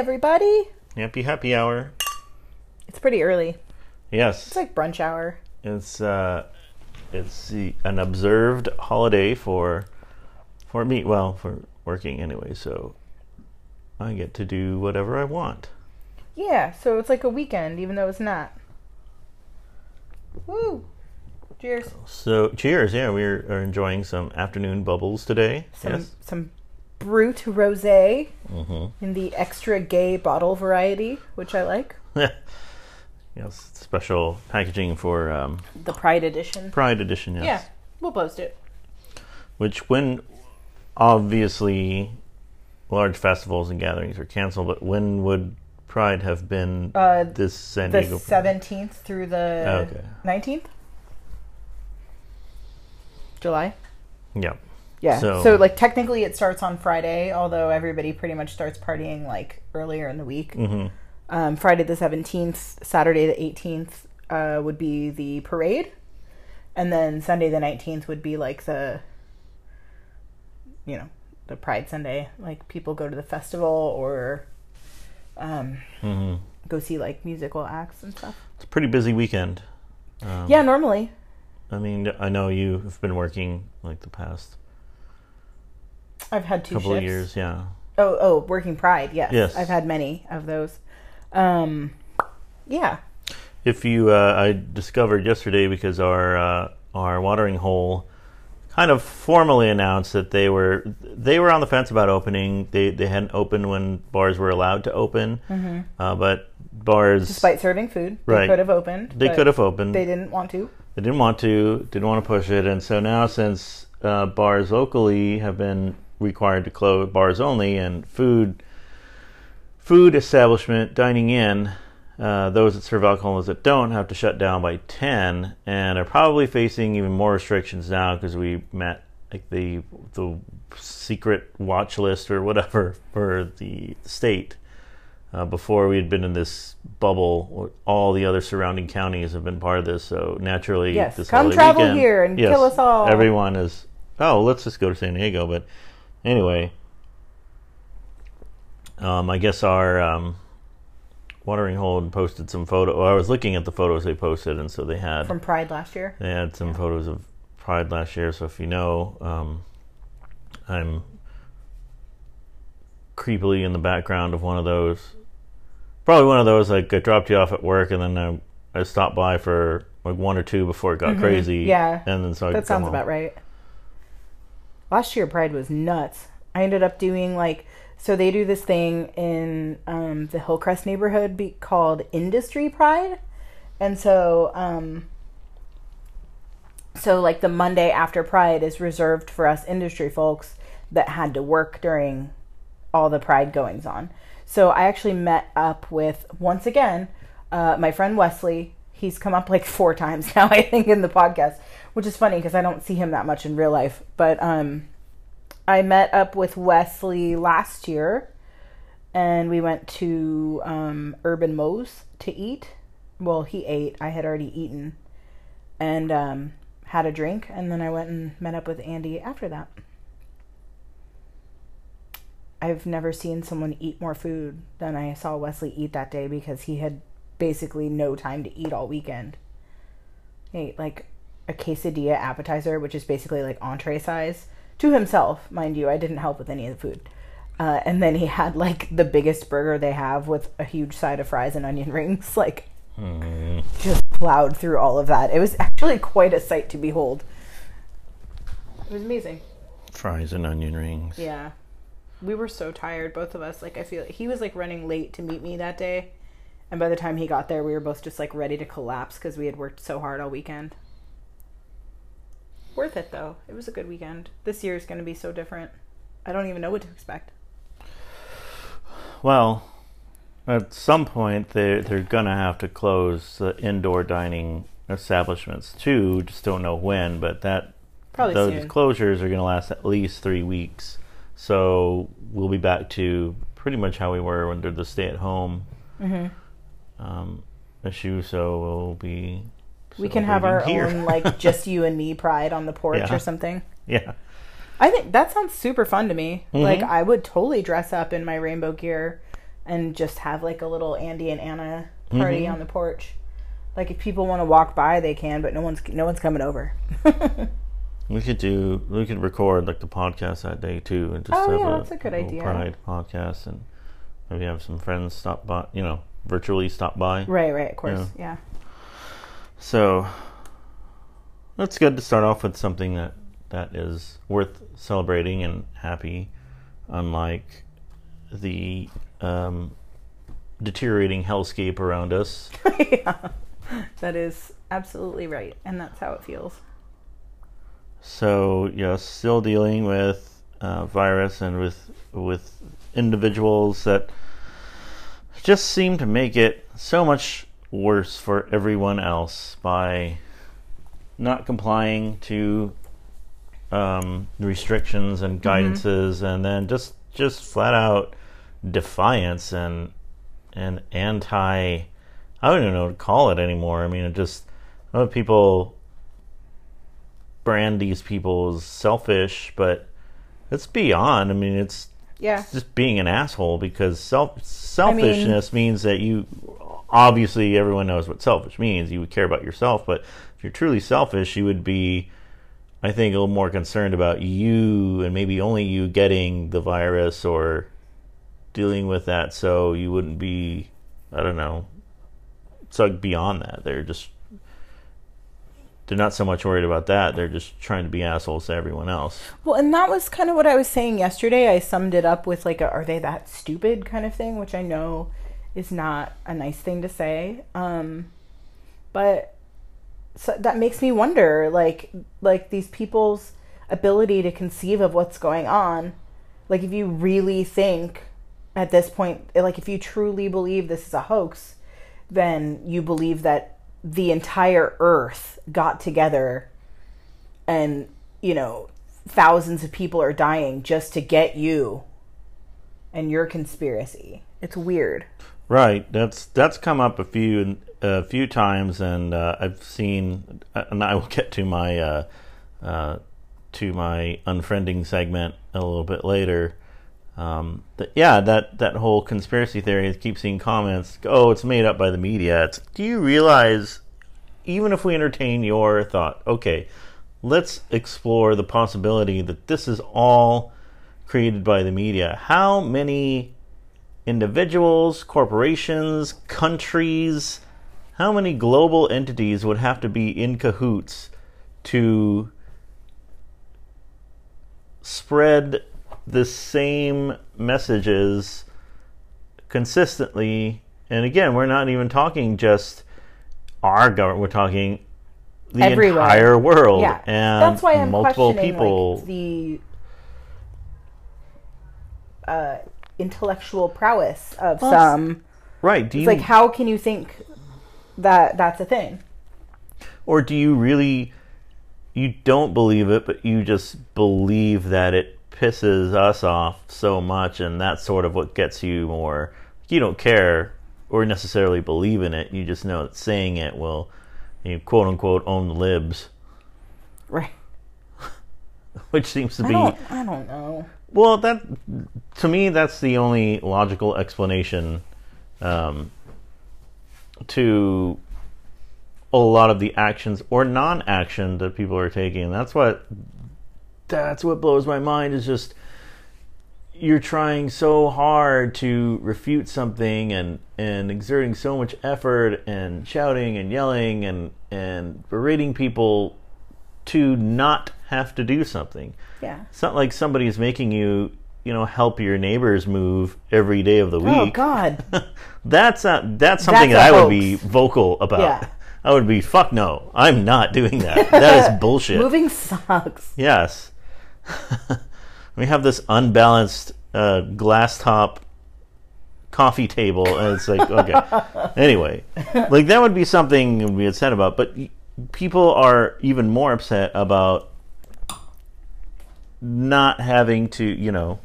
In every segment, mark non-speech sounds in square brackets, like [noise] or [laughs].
everybody. Happy happy hour. It's pretty early. Yes, It's like brunch hour. it's uh, it's the, an observed holiday for for me. Well, for working anyway, so I get to do whatever I want. Yeah, so it's like a weekend, even though it's not. Woo! Cheers. So cheers! Yeah, we are, enjoying some afternoon bubbles today. Some yes. some brut rosé hmm in the extra gay bottle variety, which I like. [laughs] yes. Special packaging for um, The Pride edition. Pride Edition. Yes. Yeah, we'll post it. Which, when obviously large festivals and gatherings are canceled, but when would Pride have been Uh, this San Diego? The seventeenth through the nineteenth. Okay. nineteenth. July. Yeah. Yeah. So- So, like technically it starts on Friday, although everybody pretty much starts partying like earlier in the week. hmm Um, Friday the seventeenth, Saturday the eighteenth uh, would be the parade, and then Sunday the nineteenth would be like the, you know, the Pride Sunday. Like people go to the festival or, um, hmm go see like musical acts and stuff. It's a pretty busy weekend. Um, Yeah, normally. I mean, I know you have been working like the past I've had two couple shifts. of years. Yeah. Oh, oh, working Pride. Yes. Yes. I've had many of those. Um, yeah. If you, uh, I discovered yesterday because our uh, our watering hole kind of formally announced that they were they were on the fence about opening. They they hadn't opened when bars were allowed to open, uh, but bars Mm-hmm. Despite serving food, they Right. could have opened. they could have opened. They didn't want to. They didn't want to, didn't want to push it, and so now since uh, bars locally have been required to close, bars only, and food, food establishment dining in, uh, those that serve alcohol and those that don't have to shut down by ten, and are probably facing even more restrictions now because we met like the the secret watch list or whatever for the state. Uh, before we had been in this bubble, all the other surrounding counties have been part of this. So naturally, Yes, come travel weekend- here and yes, kill us all. Everyone is. Oh, let's just go to San Diego. But anyway, um, I guess our um, watering hole posted some photo. Well, I was looking at the photos they posted, and so they had From Pride last year. they had some photos of Pride last year. So if you know, um, I'm creepily in the background of one of those. Probably one of those like I dropped you off at work, and then I, I stopped by for like one or two before it got crazy. Mm-hmm. Yeah. and then so I That sounds about right. Last year, Pride was nuts. I ended up doing like so they do this thing in um, the Hillcrest neighborhood be, called Industry Pride, and so um, so like the Monday after Pride is reserved for us industry folks that had to work during all the Pride goings on. So I actually met up with once again uh, my friend Wesley. He's come up like four [laughs] times now, I think, in the podcast, which is funny because I don't see him that much in real life. But um, I met up with Wesley last year, and we went to um, Urban Mo's to eat. Well, he ate. I had already eaten, and um, had a drink, and then I went and met up with Andy after that. I've never seen someone eat more food than I saw Wesley eat that day because he had basically no time to eat all weekend. He ate like a quesadilla appetizer, which is basically like entree size, to himself, mind you. I didn't help with any of the food. Uh, and then he had like the biggest burger they have with a huge side of fries and onion rings. [laughs] Like, just plowed through all of that. It was actually quite a sight to behold. It was amazing. Fries and onion rings. Yeah. We were so tired, both of us. Like, I feel like he was like running late to meet me that day. And by the time he got there, we were both just like ready to collapse because we had worked so hard all weekend. Worth it though. It was a good weekend. This year is going to be so different. I don't even know what to expect. Well, at some point they they're gonna have to close the indoor dining establishments too. Just don't know when, but that Probably those soon. closures are gonna last at least three weeks. So we'll be back to pretty much how we were under the stay-at-home Mm-hmm. um, issue. So we'll be. We can have our here. own like [laughs] just you and me pride on the porch Yeah. or something. yeah. I think that sounds super fun to me. Mhm. Like I would totally dress up in my rainbow gear and just have like a little Andy and Anna party on the porch. Like if people want to walk by, they can, but no one's no one's coming over. [laughs] We could do. We could record like the podcast that day too, and just Oh, have yeah, a, that's a good little idea. Pride podcast, and maybe have some friends stop by. You know, virtually stop by. right, right, of course, Yeah. yeah. So that's good to start off with something that that is worth celebrating and happy, unlike the um, deteriorating hellscape around us. [laughs] yeah, that is absolutely right, and that's how it feels. So yes, still dealing with uh, virus and with with individuals that just seem to make it so much worse for everyone else by not complying to um, restrictions and guidances, and then just just flat out defiance and and anti. I don't even know what to call it anymore. I mean, it just a lot of people brand these people as selfish, but it's beyond. I mean, it's Yeah, just being an asshole because self selfishness means that you obviously everyone knows what selfish means. You would care about yourself, but if you're truly selfish, you would be I think a little more concerned about you and maybe only you getting the virus or dealing with that so you wouldn't be I don't know. Like beyond that. They're just they're not so much worried about that. They're just trying to be assholes to everyone else. Well, and that was kind of what I was saying yesterday. I summed it up with like a "Are they that stupid?" kind of thing, which I know is not a nice thing to say. Um, but so that makes me wonder, like, like these people's ability to conceive of what's going on. Like, if you really think at this point, like, if you truly believe this is a hoax, then you believe that the entire Earth got together and you know thousands of people are dying just to get you and your conspiracy it's weird Right. That's that's come up a few a few times, and uh, I've seen. And I will get to my uh, uh, to my unfriending segment a little bit later. Um, but yeah, that that whole conspiracy theory. I keep seeing comments. Oh, it's made up by the media. It's, do you realize? Even if we entertain your thought, okay, let's explore the possibility that this is all created by the media. How many individuals, corporations, countries, how many global entities would have to be in cahoots to spread the same messages consistently? And again, we're not even talking just our government, we're talking the Everywhere. entire world yeah and that's why i'm multiple questioning people. like, the uh, intellectual prowess of Well, some. Right. Do you it's like how can you think that that's a thing? Or do you really you don't believe it but you just believe that it pisses us off so much and that's sort of what gets you more. You don't care or necessarily believe in it you just know that saying it will you quote unquote own the libs. Right. [laughs] Which seems to i be don't i don't know well that to me that's the only logical explanation um, to a lot of the actions or non-action that people are taking. That's what that's what blows my mind is just you're trying so hard to refute something and and exerting so much effort and shouting and yelling and and berating people to not have to do something. yeah It's not like somebody's making you, you know, help your neighbors move every day of the week. oh god [laughs] That's not that's something That's that a I would be vocal about. Yeah. [laughs] I would be fuck no. I'm not doing that. That is [laughs] bullshit. moving sucks Yes. we have this unbalanced uh, glass top coffee table, and it's like, okay. anyway, like that would be something we had said about, but people are even more upset about not having to, you know,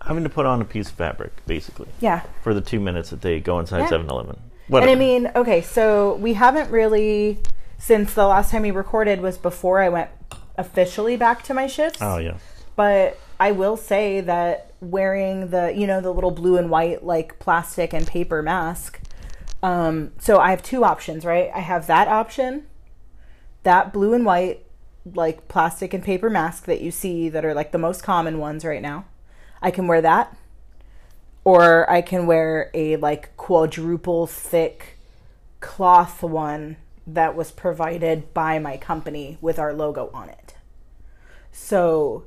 having to put on a piece of fabric, basically, yeah for the two minutes that they go inside Yeah. 7 Eleven. And I mean, okay, so we haven't really since the last time we recorded was before I went officially back to my shifts. oh, yeah. But I will say that wearing the you know the little blue and white like plastic and paper mask. Um, so I have two options, right? I have that option, that blue and white like plastic and paper mask that you see that are like the most common ones right now. I can wear that, or I can wear a like quadruple thick cloth one that was provided by my company with our logo on it. So,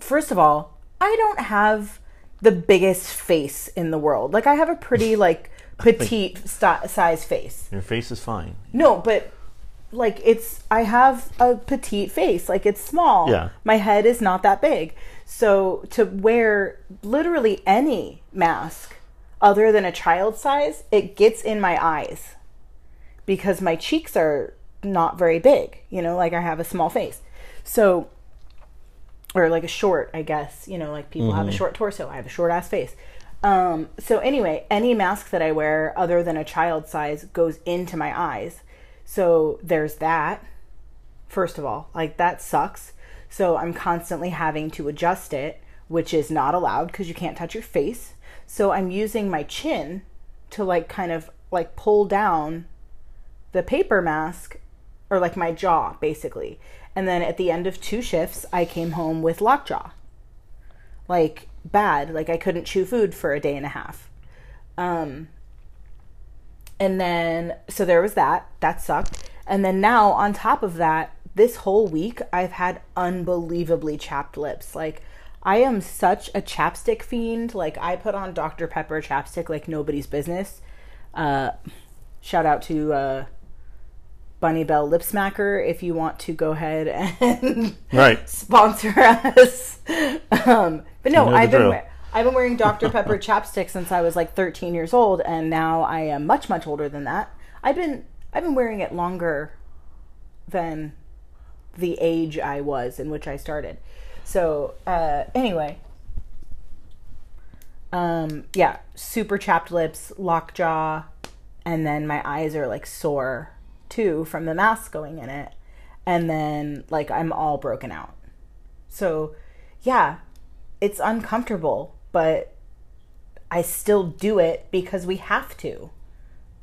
first of all, I don't have the biggest face in the world. Like I have a pretty like petite st- size face. Your face is fine. No, but like it's I have a petite face. Like it's small. Yeah. My head is not that big. So to wear literally any mask other than a child size, it gets in my eyes because my cheeks are not very big, you know, like I have a small face. So or like a short, I guess, you know, like people have a mm-hmm. short torso, I have a short ass face. Um, so anyway, any mask that I wear other than a child size goes into my eyes. So there's that. First of all, like that sucks. So I'm constantly having to adjust it, which is not allowed because you can't touch your face. So I'm using my chin to like kind of like pull down the paper mask or like my jaw basically. And then at the end of two shifts, I came home with lockjaw. Like bad, like I couldn't chew food for a day and a half. Um and then so there was that. That sucked. And then now on top of that, this whole week I've had unbelievably chapped lips. Like I am such a chapstick fiend. Like I put on Dr. Pepper chapstick like nobody's business. Uh shout out to uh Bonne Bell Lip Smacker if you want to go ahead and [laughs] Right. sponsor us. Um, but no, You know I've been we- I've been wearing Dr Pepper [laughs] chapstick since I was like 13 years old, and now I am much much older than that. I've been I've been wearing it longer than the age I was in which I started. So uh, anyway, um, yeah, super chapped lips, lockjaw, and then my eyes are like sore too from the mask going in it, and then like I'm all broken out. So yeah, it's uncomfortable, but I still do it because we have to.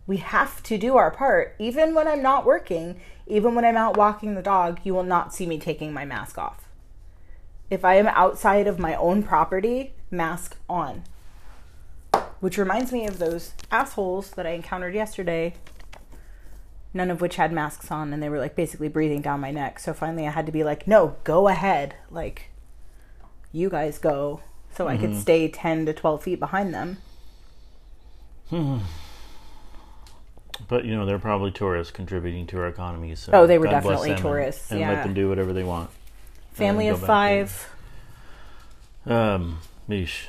We have to do our part. Even when I'm not working, even when I'm out walking the dog, you will not see me taking my mask off. If I am outside of my own property, mask on. Which reminds me of those assholes that I encountered yesterday, none of which had masks on, and they were like basically breathing down my neck. So finally I had to be like, no, go ahead. Like, you guys go. So I could stay 10 to 12 feet behind them. hmm. But you know they're probably tourists contributing to our economy. So Oh, they were God definitely them and- tourists, and, yeah. let them do whatever they want. Family of five. Um, Mish.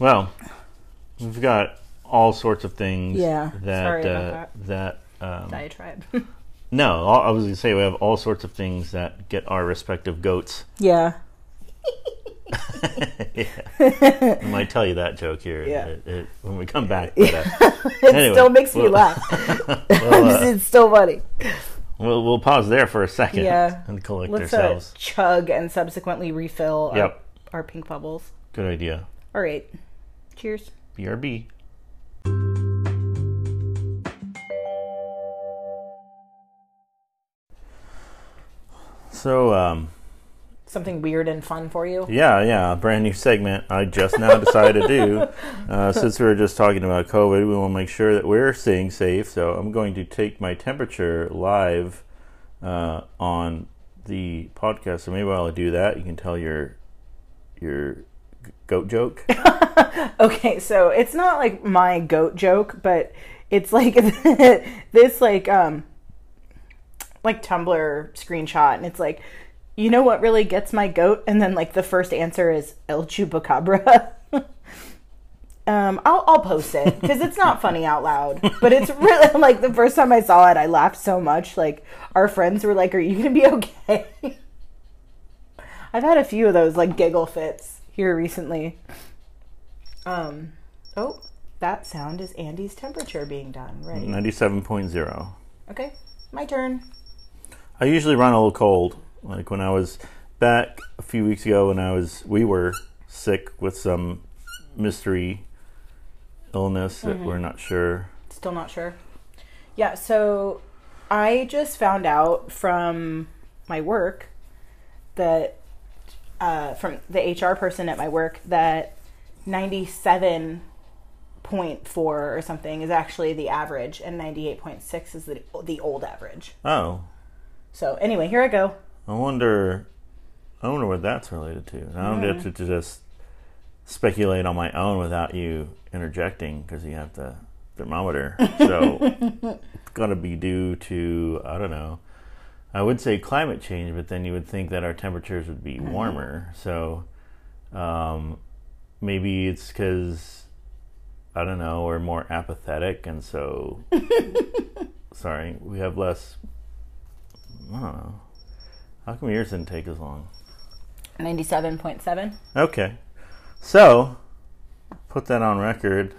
Well, we've got all sorts of things. Yeah, That sorry uh, about that. Um, Diatribe. [laughs] no, I was going to say we have all sorts of things that get our respective goats. [laughs] yeah. yeah. I might tell you that joke here Yeah. it- it- when we come back. [laughs] But, uh, It Anyway, still makes me laugh. we'll, uh, it's still funny. we'll, we'll pause there for a second Yeah. and collect Let's uh, ourselves. chug and subsequently refill Yep. our, our pink bubbles. Good idea. All right. Cheers. BRB. So, um, Something weird and fun for you. yeah, yeah, a brand new segment I just now decided to do. [laughs] Uh, since we were just talking about COVID, we want to make sure that we're staying safe. So, I'm going to take my temperature live uh, on the podcast. So, maybe while I do that, you can tell your your goat joke. [laughs] Okay, so it's not like my goat joke, but it's like [laughs] this like um like Tumblr screenshot and it's like you know what really gets my goat and then like the first answer is El Chupacabra. [laughs] um I'll I'll post it cuz it's not funny out loud, but it's [laughs] really [laughs] like the first time I saw it I laughed so much like our friends were like are you to be okay? I've had a few of those like giggle fits here recently. Um, oh, that sound is Andy's temperature being done. Ready? 97.0. Okay, my turn. I usually run a little cold. Like when I was back a few weeks ago when I was we were sick with some mystery illness that we're not sure. Still not sure. Yeah, so I just found out from my work that uh, from the HR person at my work that ninety-seven point four or something is actually the average, and ninety-eight point six is the the old average. Oh, So anyway, here I go. I wonder. I wonder what that's related to. And I don't get to, to just speculate on my own without you interjecting because you have the thermometer. So it's got to be due to I don't know. I would say climate change, but then you would think that our temperatures would be warmer. So um, maybe it's because I don't know we're more apathetic, and so [laughs] sorry we have less. I don't know. How come yours didn't take as long? Ninety-seven point seven. Okay. So, put that on record.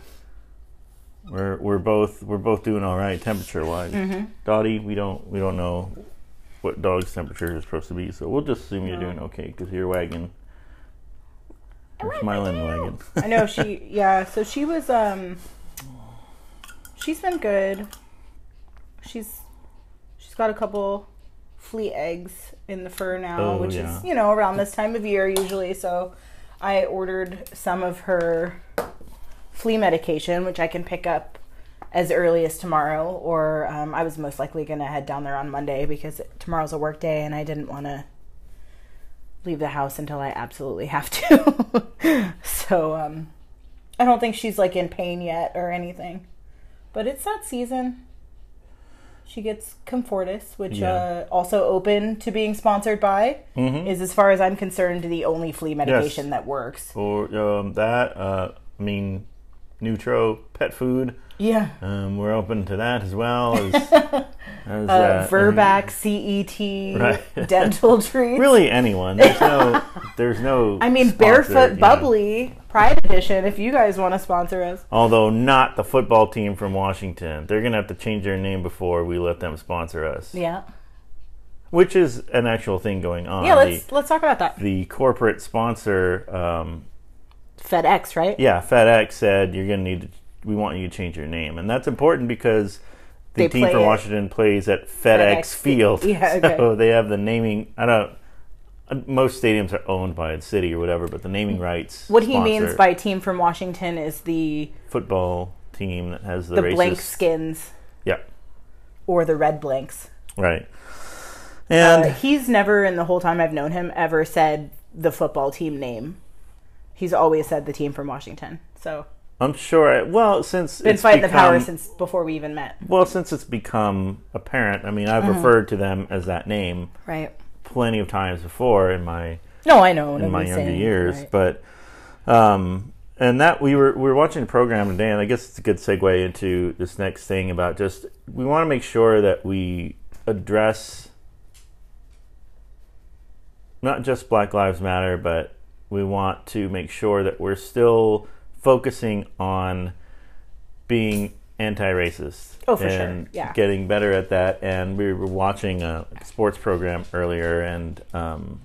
We're we're both we're both doing all right temperature wise. Dottie, we don't we don't know what dog's temperature is supposed to be, so we'll just assume you're doing okay because you're wagging. You're smiling wagging. I know [laughs] she. Yeah, so she was. Um, she's been good. She's she's got a couple flea eggs in the fur now, Oh, which yeah. is you know around this time of year usually. So I ordered some of her flea medication, which I can pick up as early as tomorrow, or um, I was most likely going to head down there on Monday because tomorrow's a work day and I didn't want to leave the house until I absolutely have to. [laughs] so um, I don't think she's like in pain yet or anything, but it's that season. She gets Comfortis, which Yeah. uh, also open to being sponsored by, Mhm. is as far as I'm concerned the only flea medication that works. Or um, that, uh, I mean, Nutro pet food. Yeah. Um, we're open to that as well [laughs] as, as Uh, that. Virbac, [laughs] CET, Right. dental [laughs] treats. really anyone. There's no. There's no. I mean, sponsor, Barefoot you know. Bubbly Pride Edition. If you guys want to sponsor us, Although not the football team from Washington, they're gonna have to change their name before we let them sponsor us. yeah, Which is an actual thing going on. yeah. Let's let's talk about that. the, the corporate sponsor, um, FedEx, right? yeah, FedEx said you're gonna need. To, we want you to change your name, and that's important because the They team from it- Washington plays at FedEx, FedEx Field. [laughs] Yeah, okay. So they have the naming. I don't. uh, Most stadiums are owned by a city or whatever, but the naming rights. What he means by team from Washington is the football team that has the, the racist. blank skins Yeah, or the red blanks. right. And Uh, he's never, in the whole time I've known him, ever said the football team name. He's always said the team from Washington. So I'm sure. Well, since been it's fighting the power since before we even met. well, since it's become apparent. I mean, I've Mm-hmm. referred to them as that name Right. plenty of times before in my No, I know. in my younger saying, years, right. but um, and that we were we were watching the program today, and I guess it's a good segue into this next thing about just we want to make sure that we address not just Black Lives Matter, but we want to make sure that we're still focusing on being anti-racist Oh, for sure. and Yeah. getting better at that. And we were watching a sports program earlier, and um,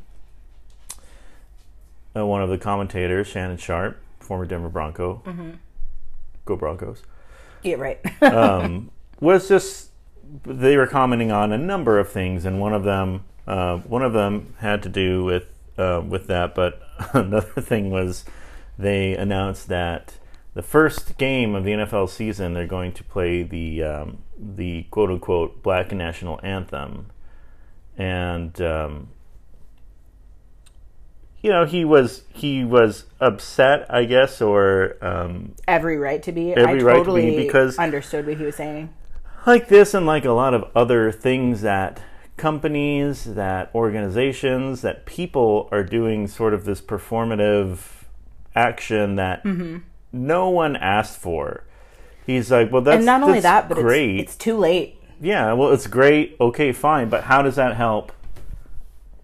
uh, one of the commentators, Shannon Sharpe, former Denver Bronco, Mm-hmm. go Broncos, Yeah, right. [laughs] um, was just they were commenting on a number of things, and one of them uh, one of them had to do with uh, with that, but [laughs] another thing was they announced that the first game of the NFL season they're going to play the um, the quote unquote Black National Anthem, and um, you know he was he was upset, I guess, or um, Every right to be. Every I right to be, totally because- understood what he was saying. like this and like a lot of other things that companies, that organizations, that people are doing sort of this performative action that Mm-hmm. no one asked for. He's like, well, that's and not only that, but great. it's, it's too late. yeah, well, it's great. Okay, fine, but how does that help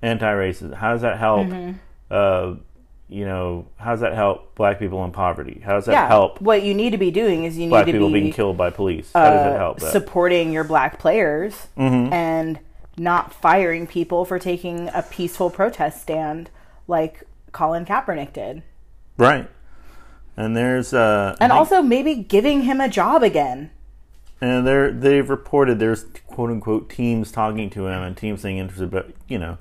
anti-racism? How does that help? Mm-hmm. Uh, you know, how does that help black people in poverty? How does that Yeah. help What you need to be doing is you need black to people be being killed by police? How does uh, it help that? supporting your black players Mhm. and not firing people for taking a peaceful protest stand like Colin Kaepernick did. Right. And there's uh And also maybe giving him a job again. and they're they've reported there's quote unquote teams talking to him and teams saying interested, but you know,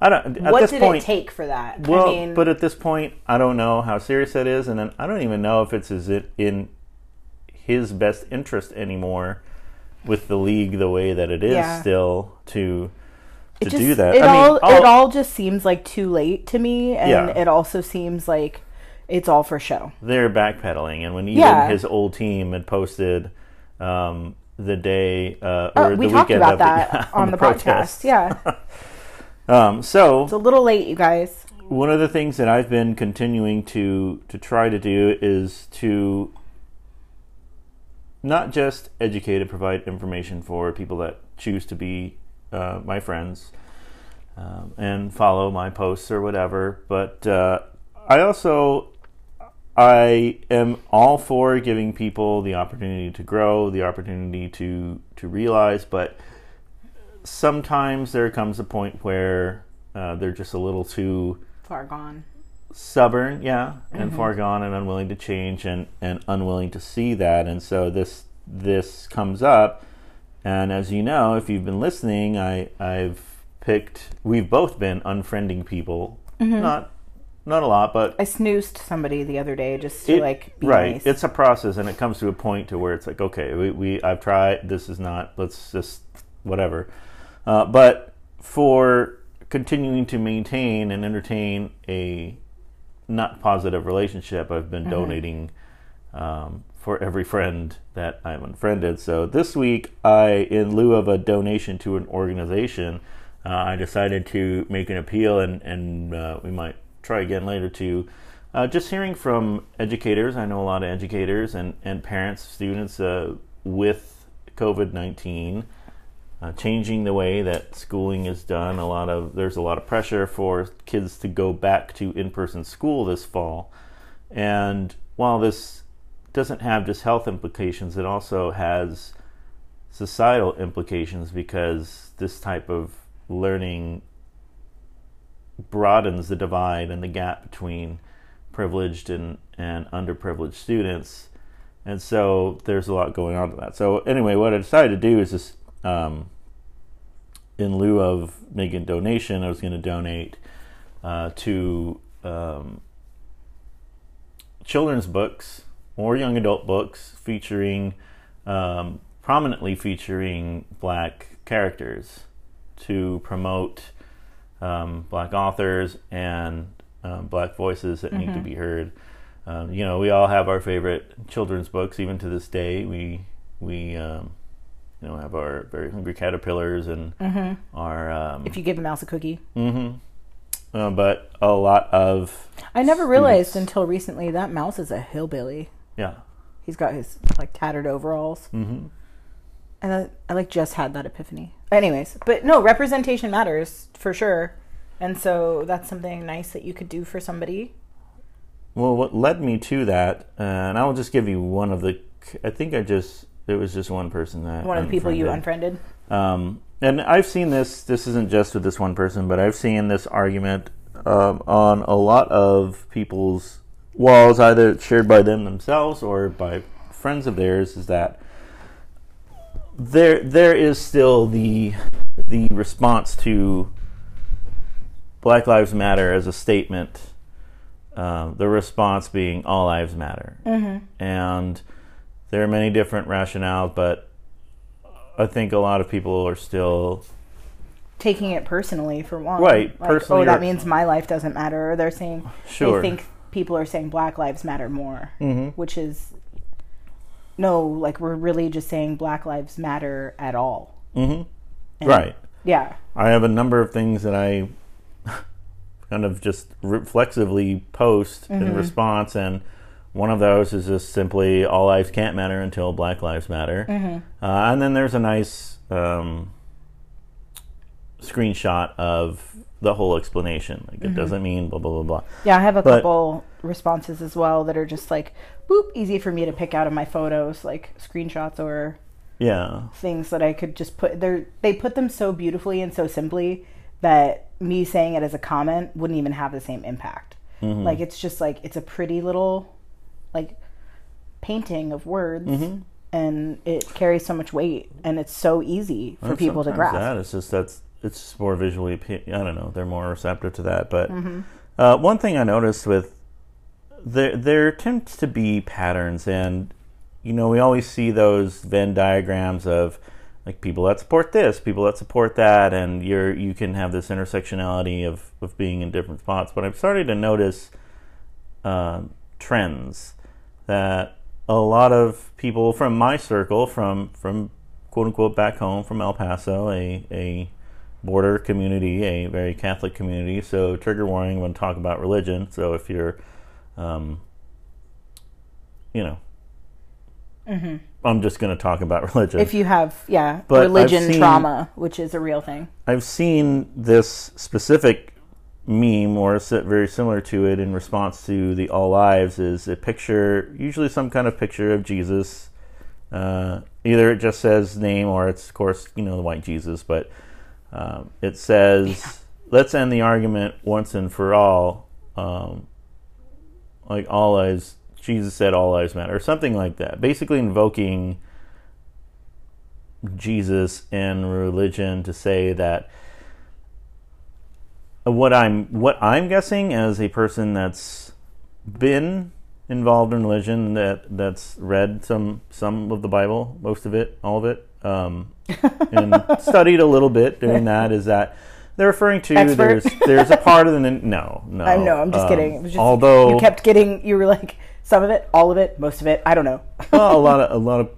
I don't. At what this did point, it take for that? Well, I mean, but at this point, I don't know how serious that is, and then I don't even know if it's is it in his best interest anymore with the league the way that it is Yeah. still to to just, do that. It I mean, all, it all just seems like too late to me, and Yeah. it also seems like it's all for show. they're backpedaling, and when even Yeah. his old team had posted um, the day uh, Oh, we the talked weekend about of that [laughs] the, on the, protest. podcast. Yeah, [laughs] Um, so it's a little late, you guys. one of the things that I've been continuing to to try to do is to not just educate and provide information for people that choose to be uh, my friends um, and follow my posts or whatever, but uh, I also I am all for giving people the opportunity to grow, the opportunity to to realize, but sometimes there comes a point where uh, they're just a little too Far gone. Stubborn, yeah, and far gone and unwilling to change and, and unwilling to see that. And so this this comes up and as you know, if you've been listening, I I've picked we've both been unfriending people. Not not a lot, but I snoozed somebody the other day just to it- like be right. nice. It's a process and it comes to a point to where it's like, okay, we, we I've tried, this is not let's just whatever. Uh, but for continuing to maintain and entertain a not positive relationship, I've been donating um, for every friend that I'm unfriended. So this week, I, in lieu of a donation to an organization, uh, I decided to make an appeal, and and uh, we might try again later to. Uh, just hearing from educators, I know a lot of educators and, and parents, students uh, with COVID 19 uh, changing the way that schooling is done. A lot of there's a lot of pressure for kids to go back to in-person school this fall, and while this doesn't have just health implications, it also has societal implications because this type of learning broadens the divide and the gap between privileged and, and underprivileged students. And so there's a lot going on to that. So anyway, what I decided to do is just um, in lieu of making a donation, I was going to donate uh, to um, children's books or young adult books featuring um, prominently featuring black characters to promote um, black authors and um, black voices that need to be heard. Um, you know, we all have our favorite children's books, even to this day. We we um, you know have our very hungry caterpillars and our um, if you give a mouse a cookie. mhm. Uh, but a lot of I never realized students- until recently that mouse is a hillbilly. yeah He's got his like tattered overalls. hmm And I, I like just had that epiphany. Anyways, but no, representation matters for sure. And so that's something nice that you could do for somebody. Well, what led me to that, uh, and I will just give you one of the. I think I just it was just one person that One of the people you unfriended. Um, and I've seen this. This isn't just with this one person, but I've seen this argument um, on a lot of people's walls, either shared by them themselves or by friends of theirs. Is that there? There is still the the response to Black Lives Matter as a statement. Um, the response being all lives matter, Mm-hmm. and there are many different rationales, but I think a lot of people are still Taking it personally for one. Right, Like, personally oh, that means my life doesn't matter. Or they're saying Sure. they think people are saying Black Lives Matter more, Mhm. which is no, like we're really just saying Black Lives Matter at all. hmm right. Yeah. I have a number of things that I [laughs] kind of just reflexively post Mm-hmm. in response, and one of those is just simply all lives can't matter until Black Lives Matter, Mm-hmm. uh, and then there's a nice um, screenshot of the whole explanation. Like Mm-hmm. it doesn't mean blah blah blah blah. Yeah, I have a But- couple responses as well that are just like, boop, easy for me to pick out of my photos, like screenshots or Yeah. things that I could just put they they put them so beautifully and so simply that me saying it as a comment wouldn't even have the same impact. Mm-hmm. Like it's just like it's a pretty little like painting of words Mm-hmm. and it carries so much weight and it's so easy for And people to grasp. That it's just that's it's just more visually. I don't know. They're more receptive to that. But Mm-hmm. uh, one thing I noticed with there there tends to be patterns, and you know we always see those Venn diagrams of like people that support this, people that support that, and you're you can have this intersectionality of of being in different spots. But I'm starting to notice uh, trends that a lot of people from my circle, from from quote unquote back home from El Paso, a a border community, a very Catholic community. So trigger warning when talk about religion. So if you're, um, you know, I'm just going to talk about [laughs] religion. If you have yeah, But religion seen- trauma, which is a real thing. I've seen this specific meme or very similar to it in response to the All Lives is a picture, usually some kind of picture of Jesus. Uh, either it just says name or it's, of course, you know, the white Jesus, but um, it says, let's end the argument once and for all. Um, like all lives, Jesus said all lives matter, or something like that. Basically invoking Jesus and religion to say that what I'm what I'm guessing as a person that's been involved in religion that that's read some some of the Bible, most of it, all of it, um, [laughs] and studied a little bit doing that is that they're referring to Expert? there's there's a part of the no no I know, I'm just um, kidding. It was just, although you kept getting you were like some of it, all of it, most of it, I don't know. well, a lot [laughs] of a lot of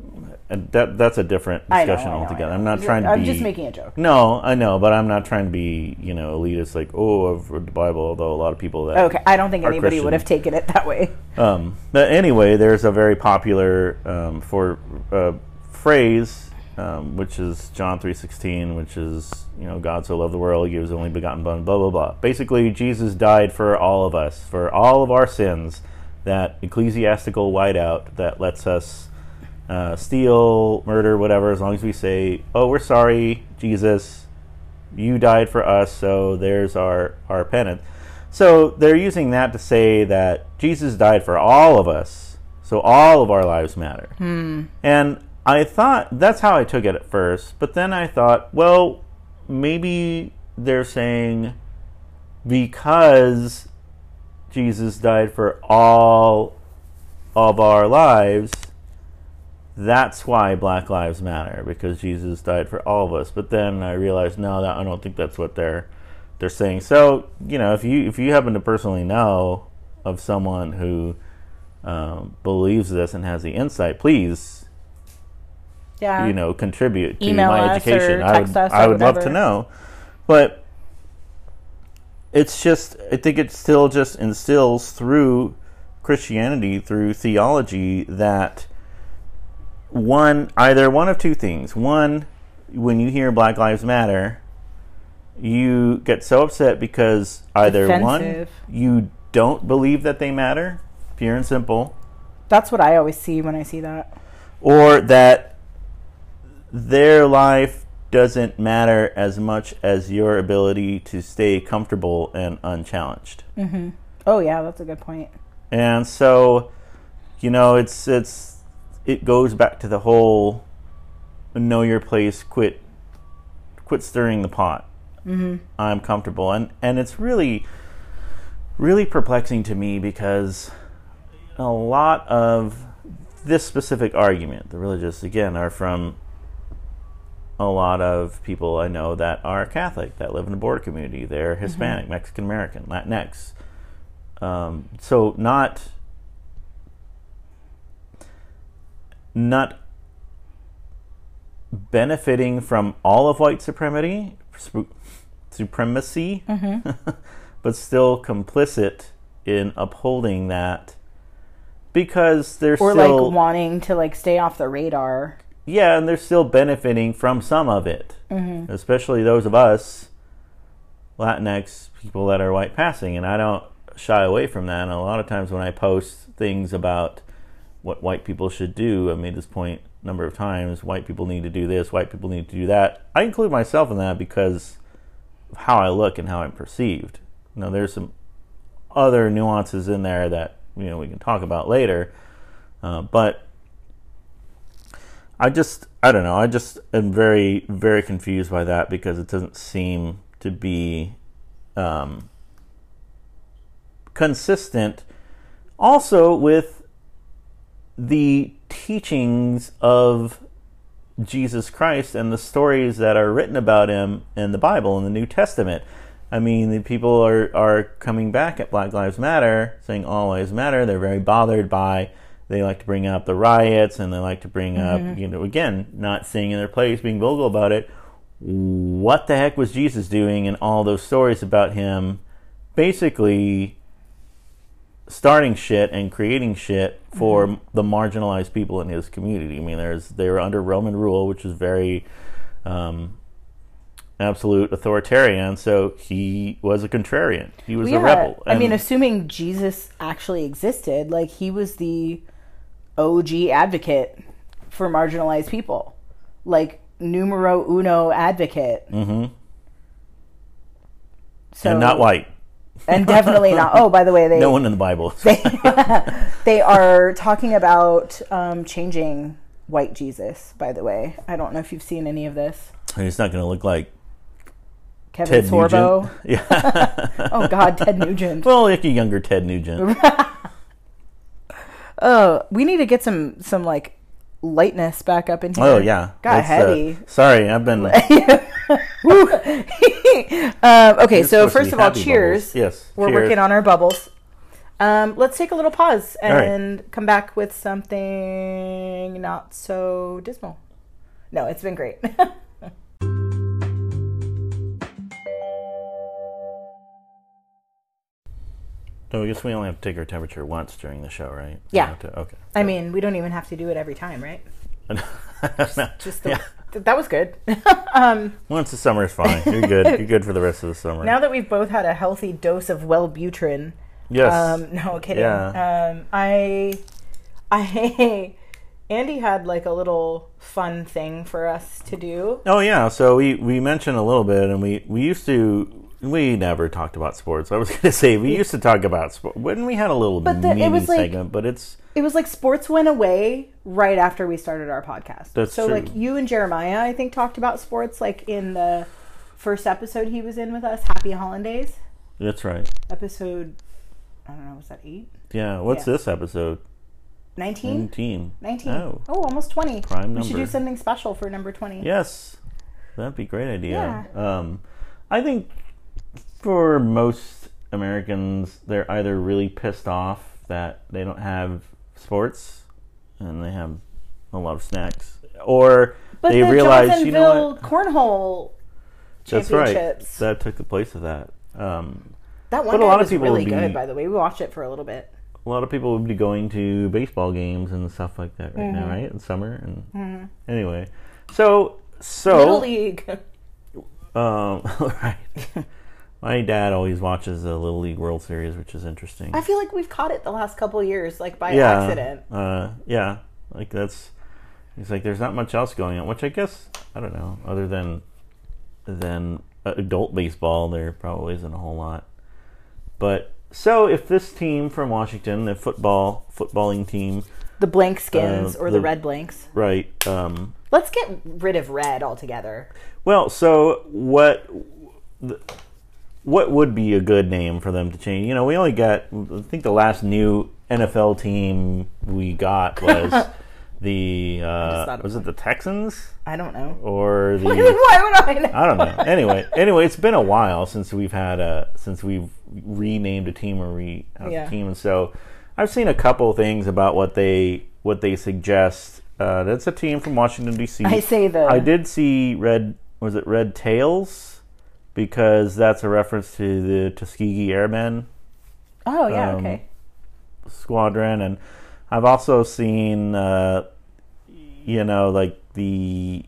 that that's a different discussion know, altogether. know. I'm not trying to I'm be just making a joke. No, I know, but I'm not trying to be, you know, elitist. Like, oh, I've read the Bible. Although a lot of people that Okay, I don't think anybody would have taken it that way. Um, but anyway, there's a very popular um, for uh, phrase, um, which is John three sixteen, which is you know God so loved the world, he gave his only begotten Son. Blah blah blah. Basically, Jesus died for all of us, for all of our sins. That ecclesiastical whiteout that lets us uh, steal, murder, whatever, as long as we say, "Oh, we're sorry, Jesus, you died for us, so there's our our penance." So they're using that to say that Jesus died for all of us, so all of our lives matter. And I thought that's how I took it at first, but then I thought, well, maybe they're saying because Jesus died for all of our lives, that's why Black Lives Matter because Jesus died for all of us. But then I realized, no, that I don't think that's what they're they're saying. So you know, if you if you happen to personally know of someone who um, believes this and has the insight, please Yeah. you know contribute to Email my education. I would I would love to know, but it's just I think it still just instills through Christianity through theology that one either one of two things. One, when you hear Black Lives Matter, you get so upset because either one Defensive. you don't believe that they matter, pure and simple, That's what I always see when I see that. or that their life doesn't matter as much as your ability to stay comfortable and unchallenged. Mm-hmm. Oh yeah, that's a good point. And so, you know, it's it's it goes back to the whole know your place, quit quit stirring the pot. Mm-hmm. I'm comfortable, and and it's really really perplexing to me because a lot of this specific argument, the religious again, are from a lot of people I know that are Catholic that live in a border community. They're Hispanic, Mexican American, Latinx. Um, so not not benefiting from all of white supremacy, supremacy, [laughs] but still complicit in upholding that because they're still Or still like wanting to like stay off the radar. yeah, and they're still benefiting from some of it, Mm-hmm. especially those of us Latinx people that are white passing, and I don't shy away from that. And a lot of times when I post things about what white people should do, I made this point a number of times. White people need to do this. White people need to do that. I include myself in that because of how I look and how I'm perceived. Know, there's some other nuances in there that you know we can talk about later, uh, but I just I don't know. I just am very very confused by that because it doesn't seem to be um, consistent. Also with the teachings of Jesus Christ and the stories that are written about him in the Bible in the New Testament. I mean, the people are, are coming back at Black Lives Matter, saying all lives matter. They're very bothered by. They like to bring up the riots, and they like to bring mm-hmm. up, you know, again, not seeing in their place, being vocal about it. What the heck was Jesus doing in all those stories about him? Basically, starting shit and creating shit for mm-hmm. the marginalized people in his community. I mean, there's they were under Roman rule, which is very um, absolute authoritarian. So he was a contrarian. He was yeah. a rebel. I mean, assuming Jesus actually existed, like he was the OG advocate for marginalized people, like numero uno advocate. Mm-hmm. So, and not white and definitely not. Oh, by the way, they no one in the Bible. [laughs] they, [laughs] they are talking about um, changing white Jesus. By the way, I don't know if you've seen any of this. It's not going to look like Kevin Ted Sorbo. Nugent. [laughs] Yeah. oh God, Ted Nugent. Well, like a younger Ted Nugent. oh, we need to get some some like lightness back up in here. Oh yeah, got it's, uh, heavy. Uh, sorry, I've been. [laughs] um, okay, so first of all, cheers. Bubbles. Yes, we're cheers. working on our bubbles. Um, let's take a little pause and right. come back with something not so dismal. No, it's been great. [laughs] So I guess we only have to take our temperature once during the show, right? Yeah. To, okay. I mean, we don't even have to do it every time, right? [laughs] just, just the, yeah. That was good. [laughs] um, Once the summer is fine. You're good. You're good for the rest of the summer. Now that we've both had a healthy dose of Wellbutrin. Yes. Um, [laughs] no kidding. Yeah. Um, I, I, [laughs] Andy had like a little fun thing for us to do. Oh yeah. So we we mentioned a little bit, and we we used to we never talked about sports. I was [laughs] going to say we used to talk about sports when we had a little but the, mini segment, but it's it was like sports went away right after we started our podcast. That's so true. like you and Jeremiah, I think talked about sports like in the first episode he was in with us, Happy Hollandaise. That's right. Episode, I don't know, was that eight? Yeah. What's yeah. this episode? 19? 19. 19. Oh. oh, almost 20. Prime number. We should do something special for number 20. Yes. That'd be a great idea. Yeah. Um, I think for most Americans, they're either really pissed off that they don't have sports and they have a lot of snacks, or but they the realize you know what? cornhole That's right. That took the place of that. Um, that one but a lot of people really be, good, by the way. We watched it for a little bit. A lot of people would be going to baseball games and stuff like that right mm-hmm. now, right? In summer and mm-hmm. anyway. So so Little League. [laughs] Um, [laughs] right. My dad always watches the Little League World Series, which is interesting. I feel like we've caught it the last couple years, like by yeah, accident. Uh, yeah, like that's. He's like, there's not much else going on, which I guess I don't know, other than than adult baseball, there probably isn't a whole lot. But so if this team from Washington, the football footballing team, the blank skins uh, or the, the, red blanks, right? Um, Let's get rid of red altogether. Well, so what? The, what would be a good name for them to change? You know, we only got I think the last new NFL team we got [laughs] was the uh, was it the Texans? I don't know. Or [laughs] the Why would I know? I don't know. Anyway, anyway, it's been a while since we've had a since we've renamed a team or re yeah. a team, and so I've seen a couple things about what they what they suggest. Uh, that's a team from Washington D.C. I say the I did see red was it Red Tails because that's a reference to the Tuskegee Airmen. Oh yeah, um, okay. Squadron, and I've also seen, uh, you know, like the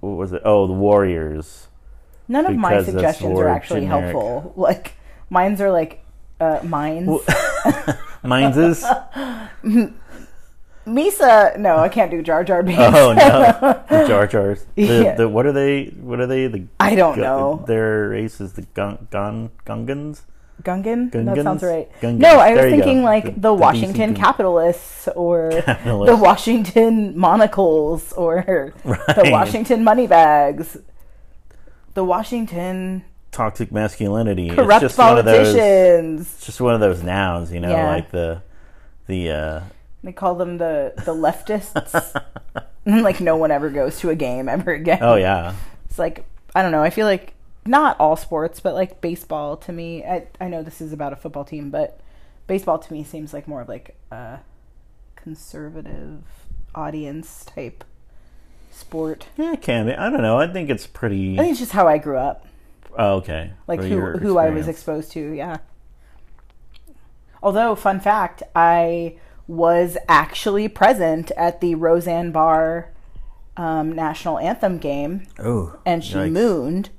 what was it? Oh, the Warriors. None of my suggestions are actually generic. helpful. [laughs] Like mine's are like uh, mines. [laughs] mines is. [laughs] Misa, no, I can't do Jar Jar Binks. Oh no, [laughs] the Jar Jars. The, Yeah. the, what are they? What are they? The I don't Gu- know. Their race is the Gun Gun Gungans. Gungan? That Gungans? sounds right. Gungans. No, I was There thinking like The- the, Washington capitalists or [laughs] Capitalists. the Washington monocles or the Washington money bags. The Washington Toxic masculinity. corrupt it's just one of those. politicians. It's just one of those nouns, you know, Yeah. like the the. uh They call them the the leftists. [laughs] [laughs] Like no one ever goes to a game ever again. Oh yeah, It's like I don't know. I feel like not all sports, but like baseball to me. I I know this is about a football team, but baseball to me seems like more of like a conservative audience type sport. yeah, it can be. I don't know. I think it's pretty. I think it's just how I grew up, oh, okay, like For who who I was exposed to. Yeah. Although, fun fact, I was actually present at the Roseanne Barr um, national anthem game. Oh, and she yikes. mooned.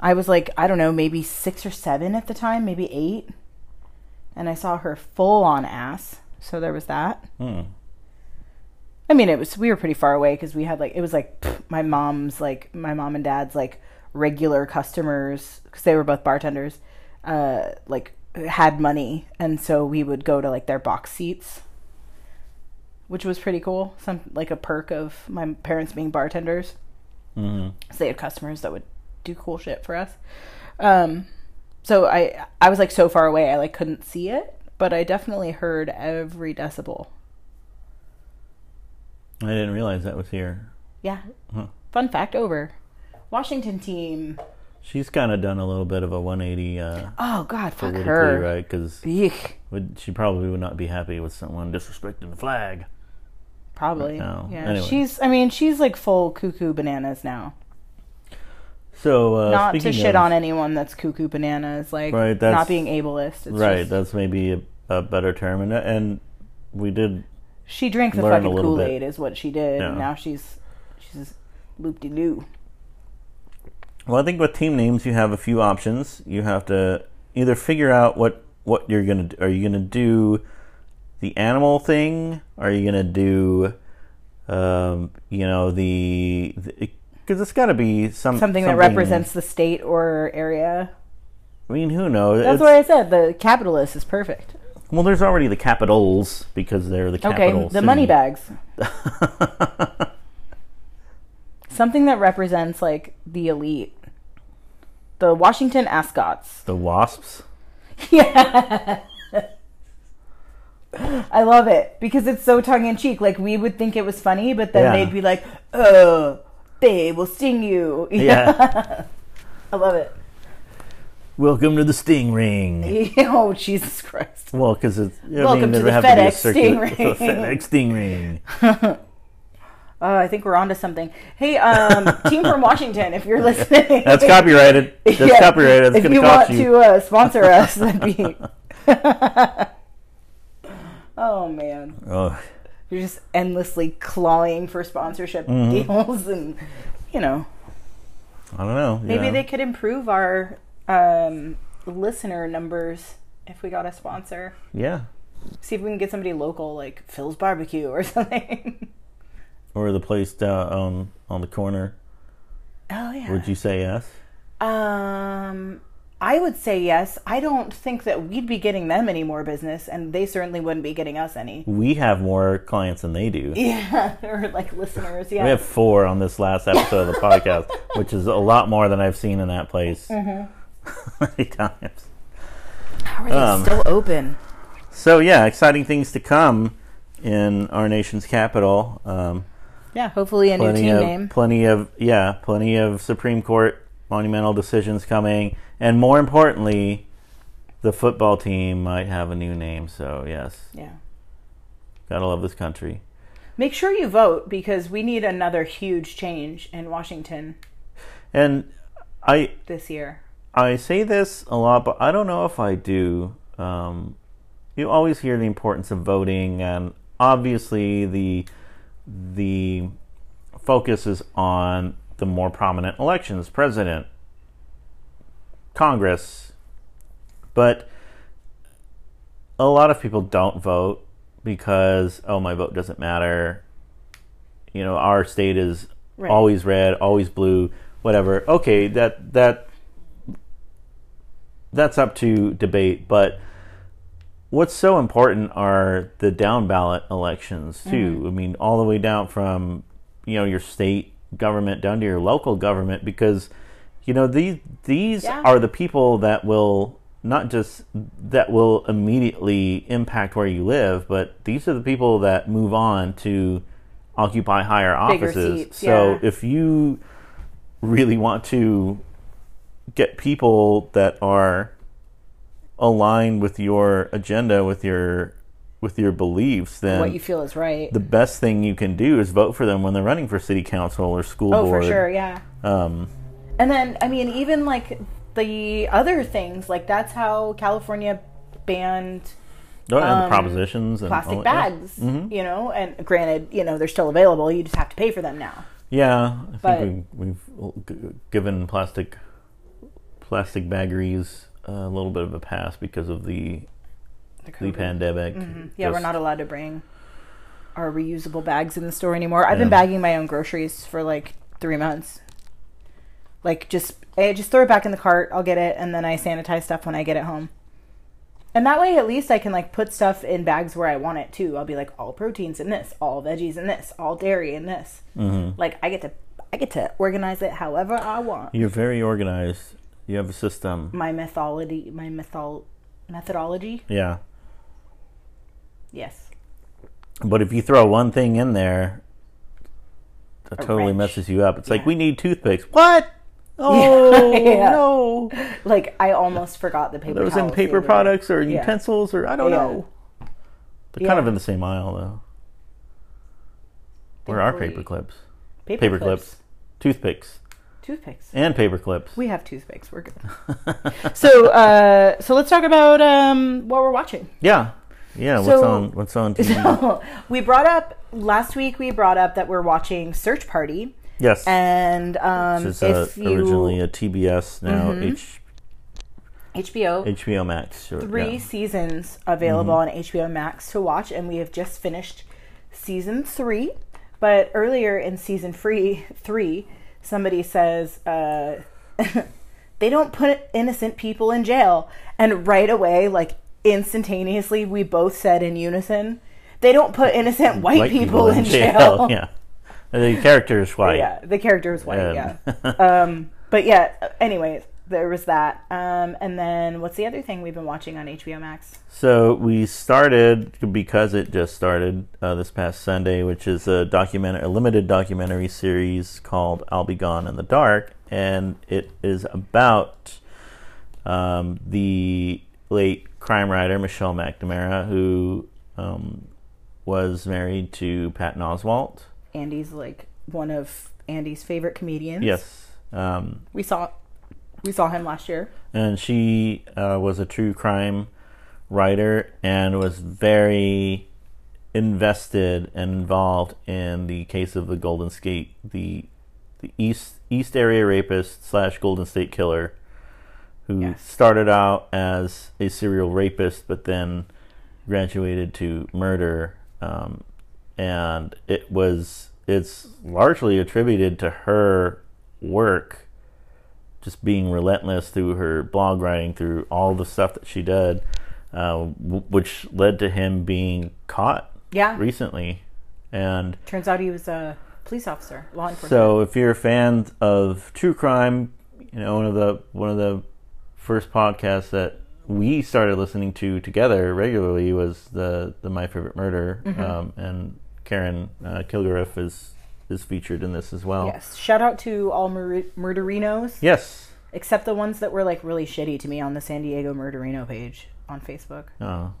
I was like, I don't know, maybe six or seven at the time, maybe eight. And I saw her full on ass. So there was that. Hmm. I mean, it was, we were pretty far away because we had like, it was like pff, my mom's, like, my mom and dad's, like, regular customers, because they were both bartenders, uh, like, had money. And so we would go to, like, their box seats, which was pretty cool. Some, like, a perk of my parents being bartenders. Mhm. So they had customers that would do cool shit for us. Um, so I I was like so far away I like couldn't see it, but I definitely heard every decibel. I didn't realize that was here. Yeah. Huh. Fun fact over. Washington team. She's kind of done a little bit of a 180 uh, Oh God, fuck her. right? Because she probably would not be happy with someone disrespecting the flag. Probably. No. Yeah. Anyway. She's. I mean, she's like full cuckoo bananas now. So uh, not to shit of- on anyone that's cuckoo bananas. Like Right, that's- not being ableist. It's right, just- that's maybe a, a better term, and and we did she drank the fucking little Kool bit. Aid, is what she did. Yeah. And now she's she's loop de loo. Well, I think with team names, you have a few options. You have to either figure out what what you're gonna do. Are you gonna do the animal thing? Are you gonna do, um, you know, the because it's got to be some something that represents the state or area. I mean, who knows? That's It's- what I said. The capitalist is perfect. well, there's already the capitals because they're the Okay, capital. the money bags. [laughs] Something that represents like the elite. The Washington ascots. the wasps. [laughs] Yeah. I love it because it's so tongue in cheek. Like we would think it was funny, but then Yeah. they'd be like, "Oh, they will sting you." [laughs] Yeah. I love it. Welcome to the sting ring. [laughs] oh Jesus Christ! Well, because it's I Welcome mean, to the have to be a FedEx circular- sting the ring. FedEx sting ring. Oh, I think we're onto something. Hey, um, team from [laughs] Washington, if you're listening, That's copyrighted. [laughs] That's Yeah. copyrighted. That's if you want you. to uh, sponsor us, that'd be. [laughs] oh man, Oh, you're just endlessly clawing for sponsorship Mm-hmm. deals, and you know, I don't know. maybe they could improve our um, listener numbers if we got a sponsor. Yeah. See if we can get somebody local, like Phil's Barbecue or something. Or the place down on on the corner. Oh yeah. Would you say yes? Um, I would say yes. I don't think that we'd be getting them any more business, and they certainly wouldn't be getting us any. We have more clients than they do. Yeah, [laughs] or like listeners. Yeah. We have four on this last episode of the podcast, [laughs] which is a lot more than I've seen in that place Mm-hmm. [laughs] many times. How are they um, still open? So yeah, exciting things to come in our nation's capital. Um, Yeah, hopefully a new team of name. plenty of yeah, plenty of Supreme Court monumental decisions coming, and more importantly, the football team might have a new name. So yes, Yeah. gotta love this country. Make sure you vote because we need another huge change in Washington And I this year. I say this a lot, but I don't know if I do. Um, you always hear the importance of voting, and obviously the the focus is on the more prominent elections, president, Congress, but a lot of people don't vote because oh my vote doesn't matter. You know, our state is Right. always red, always blue, whatever. Okay, that that that's up to debate, but what's so important are the down ballot elections too. Mm-hmm. I mean, all the way down from you know your state government down to your local government because you know these these Yeah. are the people that will not just that will immediately impact where you live, but these are the people that move on to occupy higher offices. seats, so yeah. if you really want to get people that are aligned with your agenda, with your with your beliefs, then what you feel is right. the best thing you can do is vote for them when they're running for city council or school oh, board. for sure, yeah. Um, And then, I mean, even like the other things, like that's how California banned oh, and the Um, propositions and plastic all bags, Mm-hmm. you know, and granted, you know, they're still available. You just have to pay for them now. Yeah, I But- think we, we've given plastic plastic baggeries a little bit of a pass because of the The the pandemic. Mm-hmm. Yeah, we're not allowed to bring our reusable bags in the store anymore. I've Yeah. been bagging my own groceries for like three months. Like just, I just throw it back in the cart. I'll get it, and then I sanitize stuff when I get it home. And that way, at least I can like put stuff in bags where I want it too. I'll be like all proteins in this, all veggies in this, all dairy in this. Mm-hmm. Like I get to, I get to organize it however I want. You're very organized. You have a system. My methodology, my method, methodology. Yeah. Yes. But if you throw one thing in there, that A totally wrench. messes you up. It's like we need toothpicks. What? [laughs] Oh Yeah. no! [laughs] Like I almost forgot the paper. Those in paper products or Yeah. utensils or I don't Yeah. know. They're kind of in the same aisle though. Where are paper clips? Paper, Paper clips. clips, toothpicks, Toothpicks. and paper clips. We have toothpicks. We're good. [laughs] so, uh, so let's talk about um, what we're watching. Yeah, yeah. What's on? What's on TV? So, [laughs] we brought up last week. We brought up that we're watching Search Party, yes, and um, which is uh, you originally a TBS, now Mhm. H- HBO HBO Max. Sure, three yeah. seasons available on HBO Max to watch, and we have just finished season three. But earlier in season three, three, somebody says uh, [laughs] they don't put innocent people in jail, and right away, like instantaneously, we both said in unison, they don't put innocent white, people, in jail. [laughs] yeah, the character is [laughs] white. Yeah, the character is white. And- yeah. um, but yeah. Anyways, there was that. Um, and then what's the other thing we've been watching on HBO Max? So we started because it just started uh, this past Sunday, which is a documentary, a limited documentary series called "I'll Be Gone in the Dark," and it is about um, the late crime writer Michelle McNamara, who um, was married to Patton Oswalt. Andy's like one of Andy's favorite comedians. Yes, um, we saw we saw him last year. and she uh, was a true crime writer and was very invested and involved in the case of the Golden State, the the East East Area rapist slash Golden State killer, who Yes. started out as a serial rapist, but then graduated to murder, um, and it was it's largely attributed to her work just being relentless through her blog writing, through all the stuff that she did, uh, w- which led to him being caught Yeah. recently. And Turns out he was a police officer, law enforcement. so, if you're a fan of true crime, you know one of the one of the first podcasts that we started listening to together regularly was the the My Favorite Murder, Mm-hmm. um, and Karen uh, Kilgariff is is featured in this as well. yes. Shout out to all mur- murderinos, Yes. except the ones that were like really shitty to me on the San Diego Murderino page on Facebook. Oh.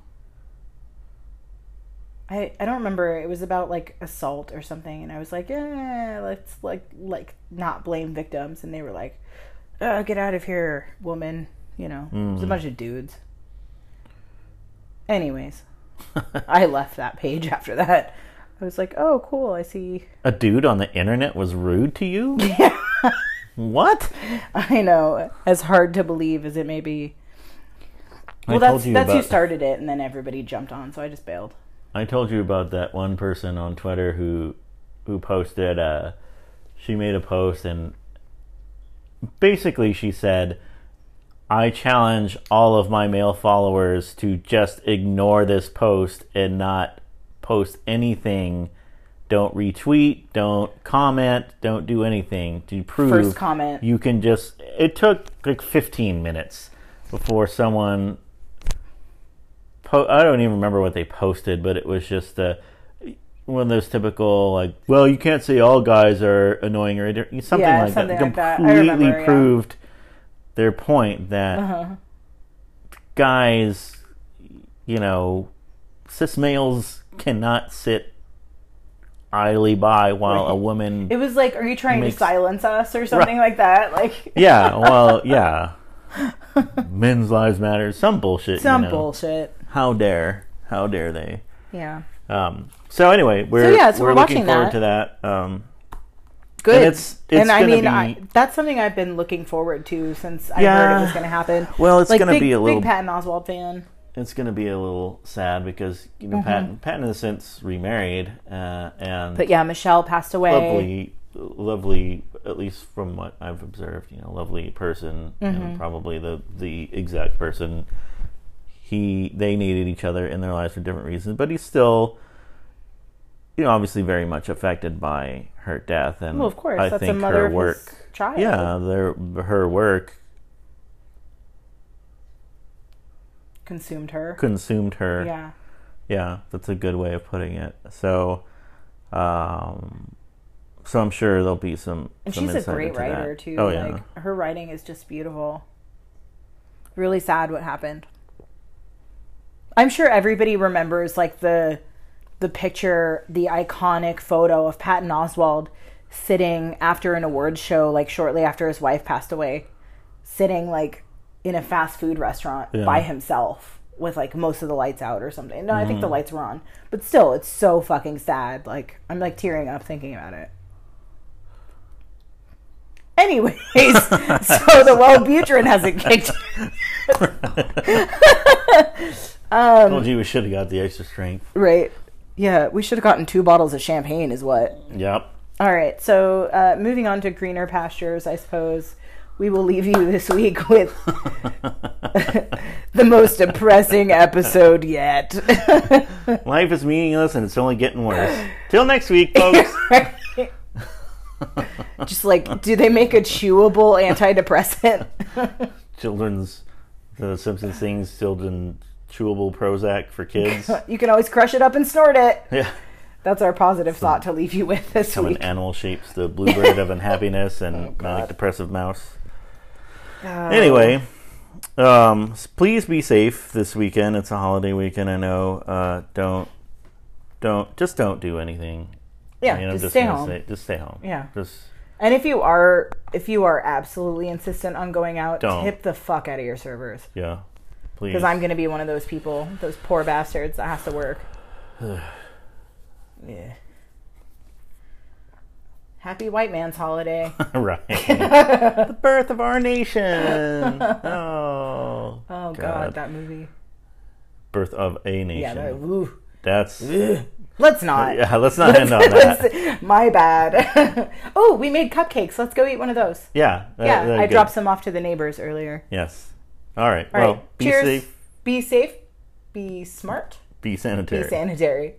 I, I don't remember. It was about like assault or something, and I was like, eh, let's like like not blame victims, and they were like, oh, get out of here, woman. You know, it was a Mhm. bunch of dudes. Anyways, [laughs] I left that page after that. I was like, oh, cool. I see. A dude on the internet was rude to you? Yeah, [laughs] What? I know. As hard to believe as it may be. I Well, told that's you that's who started it, and then everybody jumped on, so I just bailed. I told you about that one person on Twitter who who posted uh she made a post and basically she said I challenge all of my male followers to just ignore this post and not post anything. Don't retweet, don't comment, don't do anything to prove First comment. you can just it took like 15 minutes before someone po- I don't even remember what they posted, but it was just uh, one of those typical like, well, you can't say all guys are annoying or something Yeah, like something that. like that. I Completely remember, yeah. proved their point that Uh-huh. guys, you know, cis males cannot sit idly by while a woman. It was like, are you trying Makes- to silence us or something like that? Like yeah, [laughs] well, yeah. Men's lives matter. Some bullshit. some you know. bullshit. How dare? How dare they? Yeah. Um, so anyway, we're yeah, so we're, we're looking forward that. to that. Um, Good. And it's- it's and I mean, be- I, that's something I've been looking forward to since I heard it was going to happen. well, it's like going to be a little. big Patton Oswalt fan. It's going to be a little sad because you know Patton Patton has since remarried uh, and But yeah, Michelle passed away. lovely, lovely. At least from what I've observed, you know, lovely person Mm-hmm. and probably the the exact person. He they needed each other in their lives for different reasons, but he's still. You know, obviously, very much affected by her death, and Well, of course, I that's a think her work child. Yeah, their her work consumed her. consumed her. Yeah. Yeah, that's a good way of putting it. So, um, so I'm sure there'll be some. And some she's a great writer that. too. Oh like yeah, her writing is just beautiful. Really sad what happened. I'm sure everybody remembers like the the picture, the iconic photo of Patton Oswalt sitting after an awards show, like shortly after his wife passed away, sitting like in a fast food restaurant Yeah. by himself with like most of the lights out or something. No, I think the Mm-hmm. lights were on. But still, it's so fucking sad. Like I'm like tearing up thinking about it. Anyways, [laughs] [laughs] so the Wellbutrin hasn't kicked. [laughs] Um, told you we should have got the extra strength. right. Yeah, we should have gotten two bottles of champagne, is what. Yep. All right, so uh, moving on to greener pastures, I suppose we will leave you this week with the most depressing episode yet. [laughs] Life is meaningless and it's only getting worse. Till next week, folks. [laughs] Just like, do they make a chewable antidepressant? [laughs] Children's, the Simpsons sings children chewable Prozac for kids. you can always crush it up and snort it. yeah. That's our positive thought to leave you with this week. animal shapes, the bluebird of unhappiness and Oh, manic depressive mouse. Uh, Anyway, um, please be safe this weekend. It's a holiday weekend. I know. Uh, don't, don't, just don't do anything. yeah, I mean, I'm just stay home. Say, just stay home. Yeah. Just And if you are if you are absolutely insistent on going out, Don't. tip the fuck out of your servers. yeah. Please. Because I'm gonna be one of those people, those poor bastards that has to work. [sighs] yeah. Happy white man's holiday. [laughs] right. [laughs] the birth of our nation. Oh. Oh god, that movie. Birth of a nation. Yeah, that, ooh. That's. let's not. Yeah. Let's not end on [laughs] that. My bad. oh, we made cupcakes. Let's go eat one of those. Yeah. that- Yeah, I good. dropped some off to the neighbors earlier. Yes. All right. All well, right. be Cheers. safe. Be safe. Be smart. Be sanitary. Be sanitary.